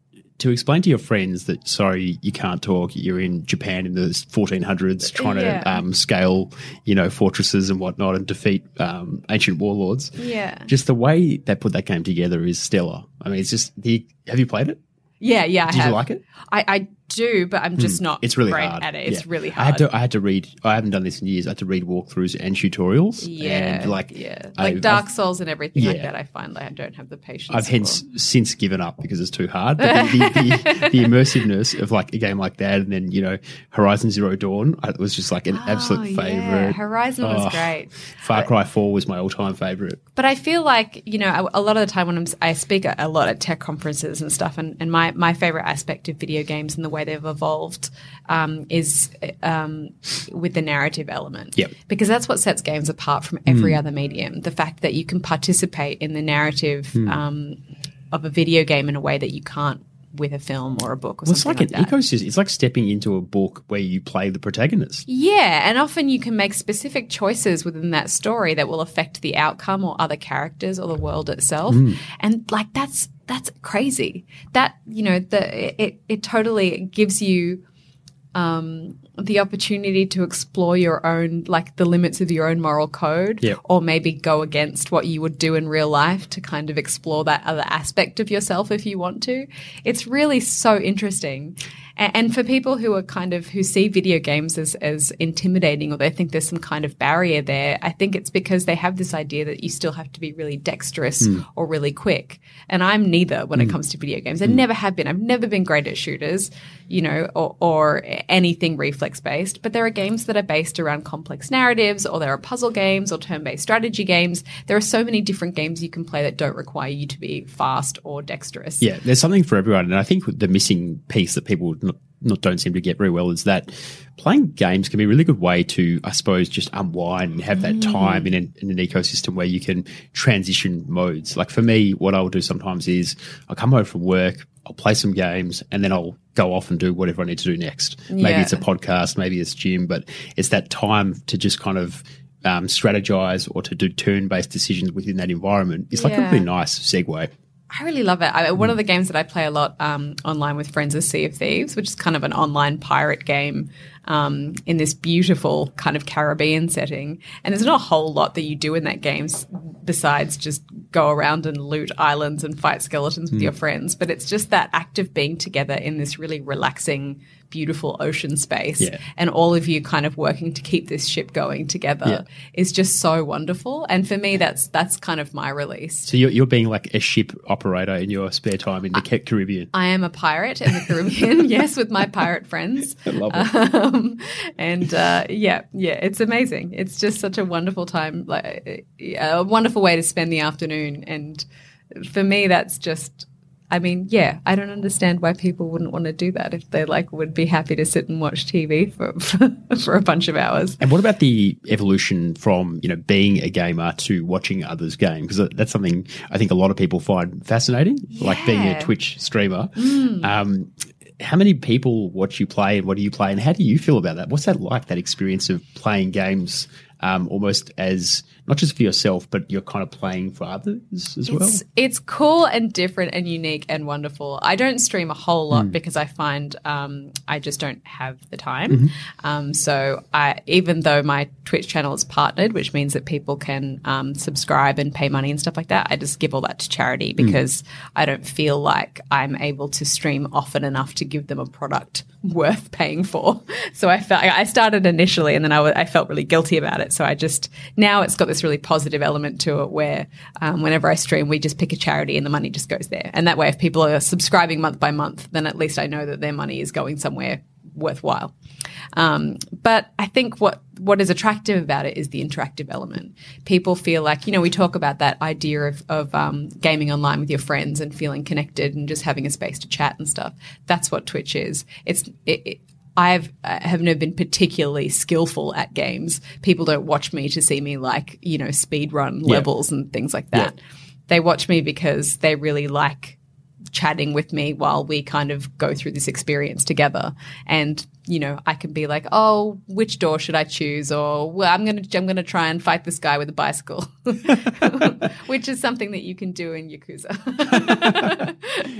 S1: to explain to your friends that, sorry, you can't talk, you're in Japan in the 1400s trying
S2: Yeah.
S1: to um, scale, you know, fortresses and whatnot and defeat um, ancient warlords.
S2: Yeah.
S1: Just the way they put that game together is stellar. I mean, it's just, the, have you played it?
S2: Yeah, yeah. I
S1: Did you
S2: have.
S1: like it?
S2: I, I do, but I'm just hmm. not.
S1: It's really
S2: great
S1: hard.
S2: at it. It's
S1: Yeah.
S2: really
S1: I had
S2: hard.
S1: to I had to read. I haven't done this in years. I had to read walkthroughs and tutorials.
S2: yeah,
S1: and like
S2: yeah,
S1: I-
S2: like Dark
S1: I've-
S2: Souls and everything like that. I find like I don't have the patience.
S1: I've hence since given up because it's too hard. But the, the, the, the immersiveness of like a game like that, and then you know Horizon Zero Dawn, I- it was just like an
S2: Oh,
S1: absolute
S2: yeah.
S1: favorite.
S2: Horizon was
S1: Oh,
S2: great.
S1: Far Cry Four was my all-time favorite.
S2: But I feel like you know a, a lot of the time when I'm, I speak a, a lot at tech conferences and stuff, and, and my my favorite aspect of video games and the way they've evolved um, is um, with the narrative element.
S1: Yep.
S2: Because that's what sets games apart from every other medium. The fact that you can participate in the narrative um, of a video game in a way that you can't with a film or a book or
S1: Well, it's
S2: something
S1: like
S2: like,
S1: an ecosystem. It's like stepping into a book where you play the protagonist.
S2: Yeah, and often you can make specific choices within that story that will affect the outcome or other characters or the world itself. And like that's that's crazy. That you know, the it it totally gives you um the opportunity to explore your own like the limits of your own moral code
S1: Yep.
S2: or maybe go against what you would do in real life to kind of explore that other aspect of yourself if you want to it's really so interesting and for people who are kind of who see video games as as intimidating or they think there's some kind of barrier there i think it's because they have this idea that you still have to be really dexterous hmm. or really quick. And i'm neither when it hmm. comes to video games. I hmm. never have been. I've never been great at shooters you know or, or anything reflex based but there are games that are based around complex narratives or there are puzzle games or turn-based strategy games. There are so many different games you can play that don't require you to be fast or dexterous.
S1: Yeah, there's something for everyone, and I think the missing piece that people not, don't seem to get very well is that playing games can be a really good way to, I suppose, just unwind and have that time in an, in an ecosystem where you can transition modes. Like for me, what I'll do sometimes is I'll come home from work, I'll play some games, and then I'll go off and do whatever I need to do next. Maybe
S2: Yeah.
S1: it's a podcast, maybe it's gym, but it's that time to just kind of um, strategize or to do turn-based decisions within that environment. It's like a really nice segue.
S2: I really love it. I, one of the games that I play a lot um, online with friends is Sea of Thieves, which is kind of an online pirate game um, in this beautiful kind of Caribbean setting. And there's not a whole lot that you do in that game besides just go around and loot islands and fight skeletons with your friends. But it's just that act of being together in this really relaxing, beautiful ocean space,
S1: Yeah.
S2: and all of you kind of working to keep this ship going together
S1: Yeah.
S2: is just so wonderful. And for me, that's that's kind of my release.
S1: So you're, you're being like a ship operator in your spare time in the Ca- Caribbean.
S2: I am a pirate in the Caribbean, yes, with my pirate friends.
S1: I love it.
S2: Um, and uh, yeah, yeah, it's amazing. It's just such a wonderful time, like a wonderful way to spend the afternoon. And for me, that's just. I mean, yeah, I don't understand why people wouldn't want to do that if they like would be happy to sit and watch TV for for, for a bunch of hours.
S1: And what about the evolution from you know being a gamer to watching others game? Because that's something I think a lot of people find fascinating, like being a Twitch streamer. Um, how many people watch you play, and what do you play, and how do you feel about that? What's that like? That experience of playing games um, almost as not just for yourself, but you're kind of playing for others as well.
S2: It's, it's cool and different and unique and wonderful. I don't stream a whole lot
S1: Hmm.
S2: because I find um, I just don't have the time.
S1: Mm-hmm.
S2: Um, so I, even though my Twitch channel is partnered, which means that people can um, subscribe and pay money and stuff like that, I just give all that to charity
S1: Hmm.
S2: because I don't feel like I'm able to stream often enough to give them a product worth paying for. So I felt I started initially and then I, I felt really guilty about it. So I just now it's got this really positive element to it where um, whenever I stream, we just pick a charity and the money just goes there. And that way, if people are subscribing month by month, then at least I know that their money is going somewhere worthwhile. Um, but I think what what is attractive about it is the interactive element. People feel like you know we talk about that idea of of um, gaming online with your friends and feeling connected and just having a space to chat and stuff. That's what Twitch is. It's it, it, I've uh, have never been particularly skillful at games. People don't watch me to see me like you know speed run
S1: Yeah.
S2: levels and things like that.
S1: Yeah.
S2: They watch me because they really like chatting with me while we kind of go through this experience together. And you know, I can be like, "Oh, which door should I choose?" Or, "Well, I'm gonna I'm gonna try and fight this guy with a bicycle," which is something that you can do in Yakuza.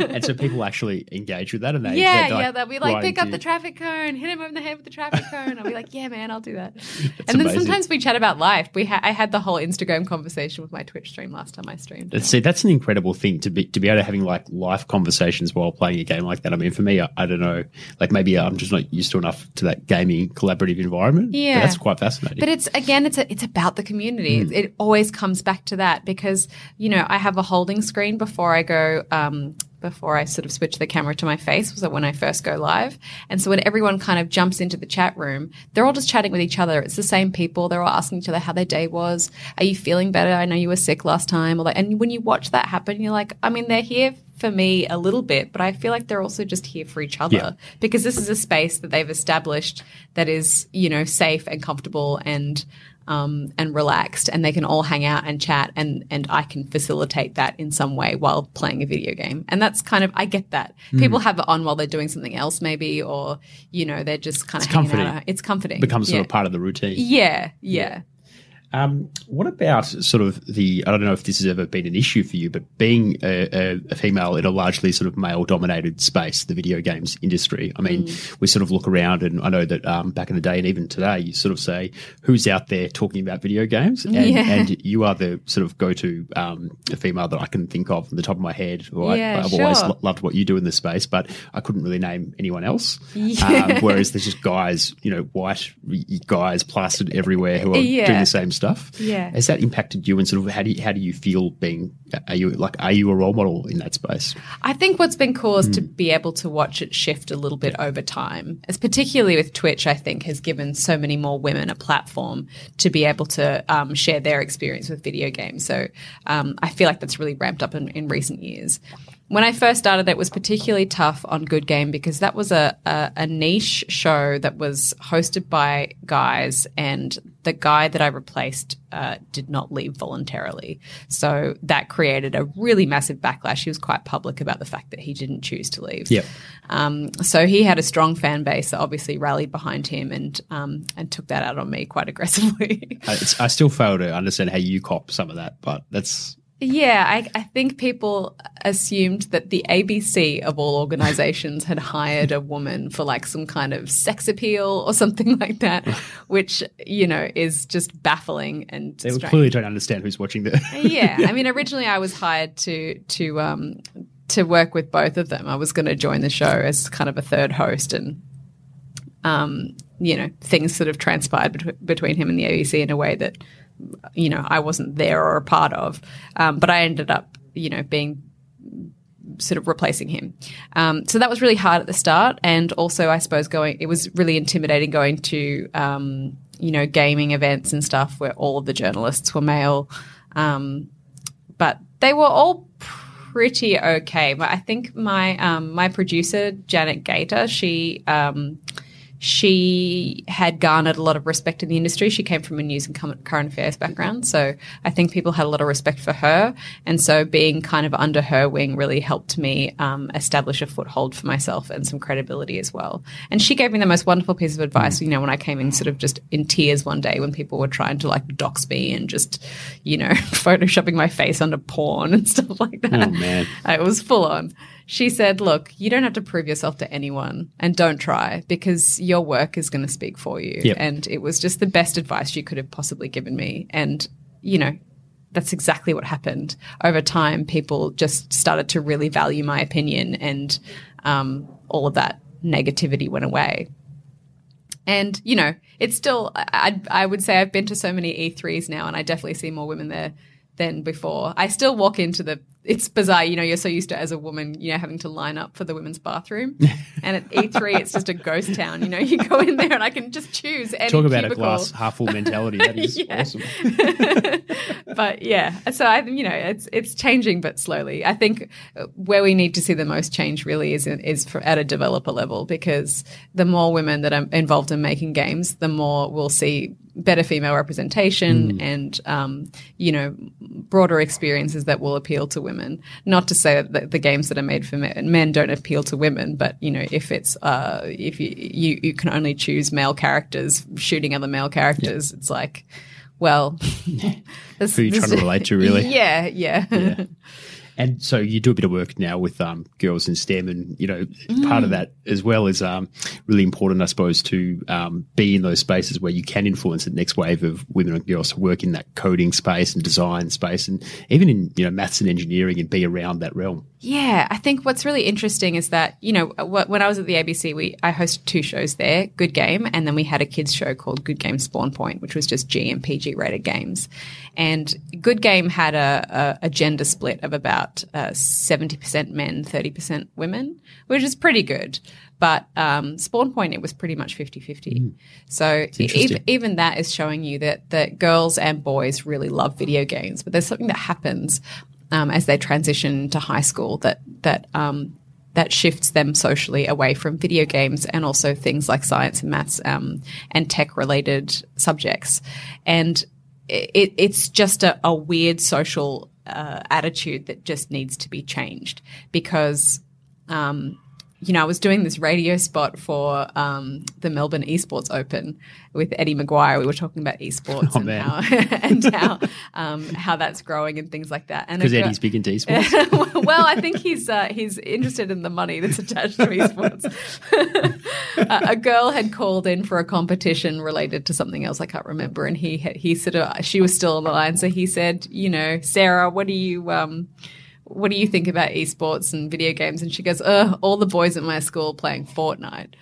S1: and so people actually engage with that, and they
S2: yeah, yeah, they'll be like, pick up the
S1: you.
S2: traffic cone, hit him over the head with the traffic cone. I'll be like, yeah, man, I'll do that. and then
S1: amazing.
S2: sometimes we chat about life. We ha- I had the whole Instagram conversation with my Twitch stream last time I streamed.
S1: See, that's an incredible thing to be to be able to having like life conversations while playing a game like that. I mean, for me, I, I don't know, like maybe I'm just not used to enough to that gaming collaborative environment. but
S2: Yeah.
S1: that's quite fascinating.
S2: But it's again, it's a, it's about the community. It, it always comes back to that because you know I have a holding screen before I go. Um, before I sort of switch the camera to my face was when I first go live. And so when everyone kind of jumps into the chat room, they're all just chatting with each other. It's the same people. They're all asking each other how their day was. Are you feeling better? I know you were sick last time. Or like, and when you watch that happen, you're like, I mean, they're here for me a little bit, but I feel like they're also just here for each other
S1: Yeah.
S2: because this is a space that they've established that is, you know, safe and comfortable and um, and relaxed, and they can all hang out and chat, and and I can facilitate that in some way while playing a video game, and that's kind of I get that people have it on while they're doing something else, maybe, or you know they're just kind of
S1: It's
S2: hanging
S1: comforting.
S2: out. It's comforting.
S1: becomes sort
S2: yeah.
S1: of part of the routine.
S2: Yeah, yeah.
S1: Um, what about sort of the? I don't know if this has ever been an issue for you, but being a, a, a female in a largely sort of male-dominated space, the video games industry. I mean, we sort of look around, and I know that um, back in the day, and even today, you sort of say who's out there talking about video games, and,
S2: Yeah.
S1: and you are the sort of go-to um, female that I can think of on the top of my head. Who I,
S2: Yeah,
S1: I've always lo- loved what you do in this space, but I couldn't really name anyone else.
S2: Yeah.
S1: Um, whereas there's just guys, you know, white guys plastered everywhere who are
S2: Yeah.
S1: doing the same stuff.
S2: Yeah.
S1: Has that impacted you and sort of how do you, how do you feel being are you like are you a role model in that space?
S2: I think what's been cool is to
S1: Hmm.
S2: be able to watch it shift a little bit over time. As particularly with Twitch, I think has given so many more women a platform to be able to um, share their experience with video games. So um, I feel like that's really ramped up in, in recent years. When I first started, it was particularly tough on Good Game because that was a, a, a niche show that was hosted by guys, and the guy that I replaced uh, did not leave voluntarily. So that created a really massive backlash. He was quite public about the fact that he didn't choose to leave.
S1: Yep.
S2: Um, so he had a strong fan base that obviously rallied behind him and um, and took that out on me quite aggressively.
S1: I, it's, I still fail to understand how you cop some of that, but that's
S2: Yeah, I, I think people assumed that the ABC of all organizations had hired a woman for like some kind of sex appeal or something like that, which, you know, is just baffling and
S1: they
S2: strange.
S1: clearly don't understand who's watching the.
S2: yeah, I mean, originally I was hired to to um to work with both of them. I was going to join the show as kind of a third host, and um, you know, things sort of transpired bet- between him and the ABC in a way that you know I wasn't there or a part of. Um, but I ended up, you know, being sort of replacing him. Um, so that was really hard at the start, and also I suppose going it was really intimidating going to um, you know gaming events and stuff where all of the journalists were male, um, but they were all pretty okay. But I think my um, my producer Janet Gator she. Um, she had garnered a lot of respect in the industry. She came from a news and current affairs background. So I think people had a lot of respect for her. And so being kind of under her wing really helped me um, establish a foothold for myself and some credibility as well. And she gave me the most wonderful piece of advice, you know, when I came in sort of just in tears one day when people were trying to like dox me and just, you know, photoshopping my face under porn and stuff like that.
S1: Oh, man.
S2: It was full on. She said, Look, you don't have to prove yourself to anyone and don't try because your work is going to speak for you.
S1: Yep.
S2: And it was just the best advice she could have possibly given me. And, you know, that's exactly what happened. Over time, people just started to really value my opinion and um, all of that negativity went away. And, you know, it's still, I, I would say I've been to so many E3s now and I definitely see more women there than before. I still walk into the it's bizarre. You know, you're so used to as a woman, you know, having to line up for the women's bathroom, and at E3, it's just a ghost town. You know, you go in there and I can just choose any.
S1: Talk about
S2: cubicle.
S1: a glass half full mentality. That is awesome.
S2: but yeah, so I, you know, it's it's changing, but slowly. I think where we need to see the most change really is is for, at a developer level because the more women that are involved in making games, the more we'll see better female representation and um, you know broader experiences that will appeal to women. Not to say that the games that are made for men, men don't appeal to women, but you know if it's uh, if you, you you can only choose male characters shooting other male characters, it's like well. this-
S1: Who you
S2: this-
S1: trying to relate to, really?
S2: Yeah, yeah.
S1: And so you do a bit of work now with um, girls in STEM, and you know part of that as well is um, really important, I suppose, to um, be in those spaces where you can influence the next wave of women and girls to work in that coding space and design space, and even in you know maths and engineering, and be around that realm.
S2: Yeah, I think what's really interesting is that you know when I was at the ABC, we I hosted two shows there, Good Game, and then we had a kids show called Good Game Spawn Point, which was just G and PG rated games. And Good Game had a, a, a gender split of about uh, seventy percent men, thirty percent women, which is pretty good. But um, Spawn Point, it was pretty much 50-50. So e- even that is showing you that that girls and boys really love video games. But there's something that happens um, as they transition to high school that that um, that shifts them socially away from video games and also things like science and maths um, and tech related subjects. And it, it's just a, a weird social uh, attitude that just needs to be changed because um, you know, I was doing this radio spot for um, the Melbourne Esports Open with Eddie McGuire. We were talking about esports
S1: Oh,
S2: and how and how um, how that's growing and things like that.
S1: Because Eddie's big into esports.
S2: well, I think he's uh, he's interested in the money that's attached to esports. a, a girl had called in for a competition related to something else I can't remember, and he he sort of she was still on the line, so he said, you know, Sarah, what do you um, what do you think about esports and video games? And she goes, Ugh, all the boys at my school playing Fortnite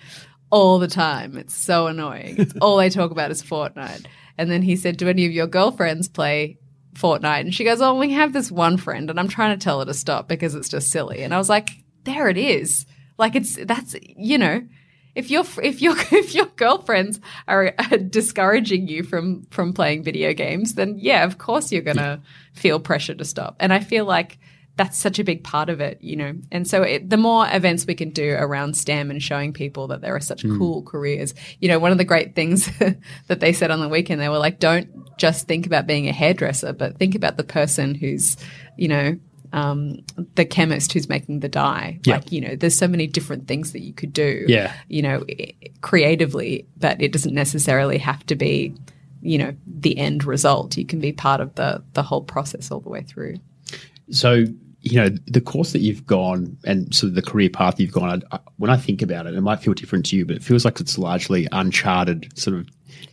S2: all the time. It's so annoying. It's all they talk about is Fortnite. And then he said, Do any of your girlfriends play Fortnite? And she goes, Oh, we have this one friend, and I'm trying to tell her to stop because it's just silly. And I was like, There it is. Like it's that's you know. If your if your if your girlfriends are uh, discouraging you from from playing video games, then yeah, of course you're gonna feel pressure to stop. And I feel like that's such a big part of it, you know. And so it, the more events we can do around STEM and showing people that there are such cool careers, you know, one of the great things that they said on the weekend, they were like, don't just think about being a hairdresser, but think about the person who's, you know, um, the chemist who's making the dye.
S1: Yeah.
S2: Like, you know, there's so many different things that you could do,
S1: Yeah.
S2: you know, creatively, but it doesn't necessarily have to be, you know, the end result. You can be part of the the whole process all the way through.
S1: So, you know, the course that you've gone and sort of the career path you've gone, I, I, when I think about it, it might feel different to you, but it feels like it's largely uncharted sort of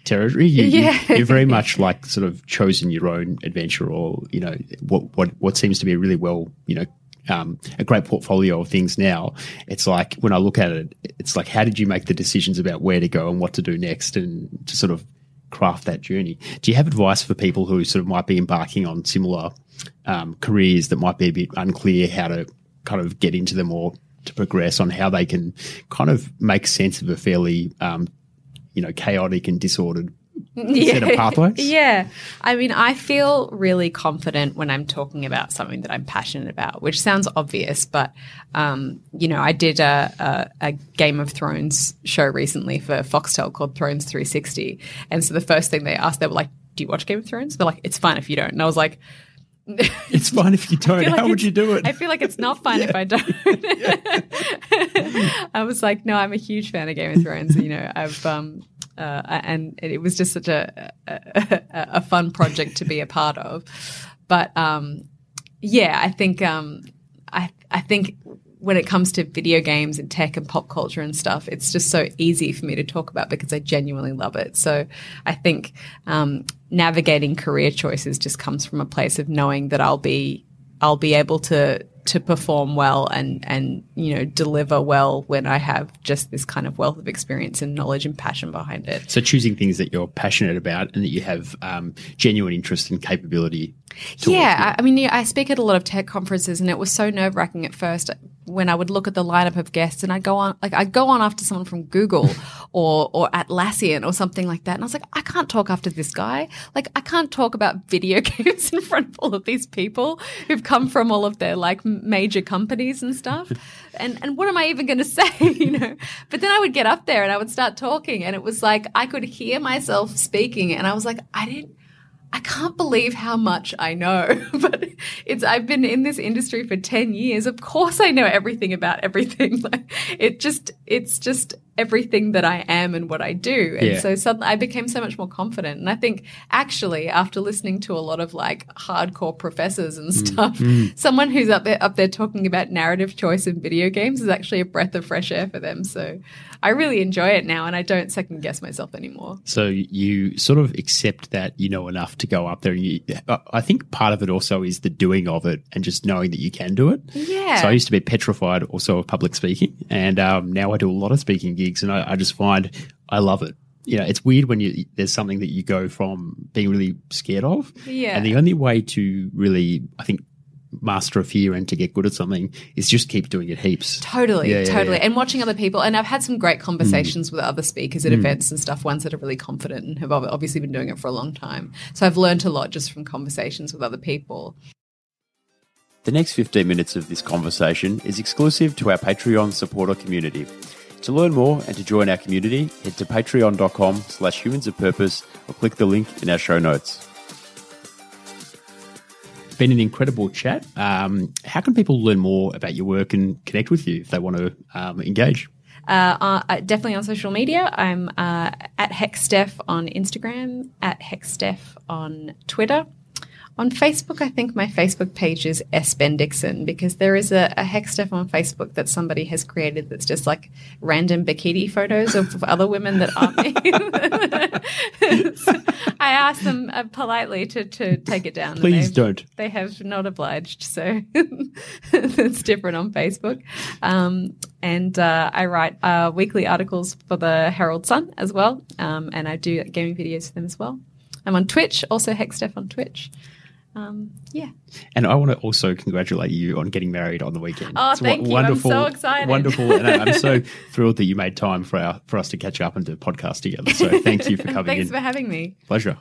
S1: territory. You,
S2: Yeah.
S1: you, are very much like sort of chosen your own adventure or, you know, what, what, what seems to be a really well, you know, um, a great portfolio of things now. It's like when I look at it, it's like, how did you make the decisions about where to go and what to do next and to sort of craft that journey? Do you have advice for people who sort of might be embarking on similar um, careers that might be a bit unclear how to kind of get into them or to progress on how they can kind of make sense of a fairly, um, you know, chaotic and disordered set of pathways?
S2: Yeah. I mean, I feel really confident when I'm talking about something that I'm passionate about, which sounds obvious, but, um, you know, I did a, a, a Game of Thrones show recently for Foxtel called Thrones 360. And so the first thing they asked, they were like, Do you watch Game of Thrones? They're like, It's fine if you don't. And I was like,
S1: It's fine if you don't.
S2: like
S1: How would you do it?
S2: I feel like it's not fine if I don't. I was like, no, I'm a huge fan of Game of Thrones. You know, I've um, uh, and it was just such a, a a fun project to be a part of. But um, yeah, I think um, I I think when it comes to video games and tech and pop culture and stuff, it's just so easy for me to talk about because I genuinely love it. So I think um, navigating career choices just comes from a place of knowing that I'll be I'll be able to to perform well and and you know deliver well when I have just this kind of wealth of experience and knowledge and passion behind it.
S1: So choosing things that you're passionate about and that you have um, genuine interest and capability.
S2: Yeah, I, I mean, I speak at a lot of tech conferences, and it was so nerve wracking at first when I would look at the lineup of guests, and I'd go on like I'd go on after someone from Google or or Atlassian or something like that, and I was like, I can't talk after this guy. Like, I can't talk about video games in front of all of these people who've come from all of their like major companies and stuff. and and what am I even going to say? You know. But then I would get up there and I would start talking, and it was like I could hear myself speaking, and I was like, I didn't. I can't believe how much I know, but it's, I've been in this industry for 10 years. Of course I know everything about everything. Like, it just, it's just everything that I am and what I do. And
S1: Yeah.
S2: so suddenly I became so much more confident. And I think actually after listening to a lot of like hardcore professors and stuff, someone who's up there, up there talking about narrative choice in video games is actually a breath of fresh air for them. So I really enjoy it now and I don't second guess myself anymore.
S1: So you sort of accept that you know enough to go up there. And you, I- I think part of it also is the doing of it and just knowing that you can do it.
S2: Yeah.
S1: So I used to be petrified also of public speaking, and um, now I do a lot of speaking gigs, and I, I just find I love it. You know, it's weird when you there's something that you go from being really scared of,
S2: Yeah.
S1: and the only way to really, I think, master a fear and to get good at something is just keep doing it heaps.
S2: Totally,
S1: Yeah, yeah,
S2: totally.
S1: yeah.
S2: And watching other people. And I've had some great conversations mm. with other speakers at mm. events and stuff, ones that are really confident and have obviously been doing it for a long time. So I've learned a lot just from conversations with other people.
S1: The next 15 minutes of this conversation is exclusive to our Patreon supporter community. To learn more and to join our community, head to patreon.com slash humans of purpose or click the link in our show notes. Been an incredible chat. Um, how can people learn more about your work and connect with you if they want to um, engage?
S2: Uh, uh, definitely on social media. I'm uh, at Hexsteph on Instagram, at Hexsteph on Twitter. On Facebook, I think my Facebook page is S. Bendixsen because there is a, a Hexsteph on Facebook that somebody has created that's just like random bikini photos of other women that aren't me. So I asked them uh, politely to, to take it down.
S1: Please don't.
S2: they have not obliged, so it's different on Facebook. Um, and uh, I write uh, weekly articles for the Herald Sun as well, um, and I do gaming videos for them as well. I'm on Twitch, also Hexsteph on Twitch. Um, yeah,
S1: And I want to also congratulate you on getting married on the weekend.
S2: Oh,
S1: It's
S2: thank you. I'm so excited.
S1: Wonderful. And I- I'm so thrilled that you made time for, our, for us to catch up and do a podcast together. So thank you for coming in.
S2: thanks
S1: in.
S2: for having me.
S1: Pleasure.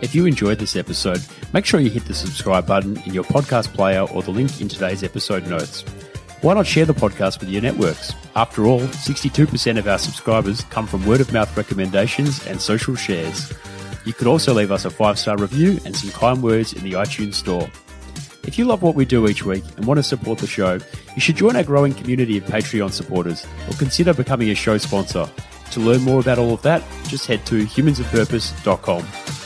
S1: If you enjoyed this episode, make sure you hit the subscribe button in your podcast player or the link in today's episode notes. Why not share the podcast with your networks? After all, 62% of our subscribers come from word of mouth recommendations and social shares. You could also leave us a five star review and some kind words in the iTunes store. If you love what we do each week and want to support the show, you should join our growing community of Patreon supporters or consider becoming a show sponsor. To learn more about all of that, just head to humansofpurpose.com.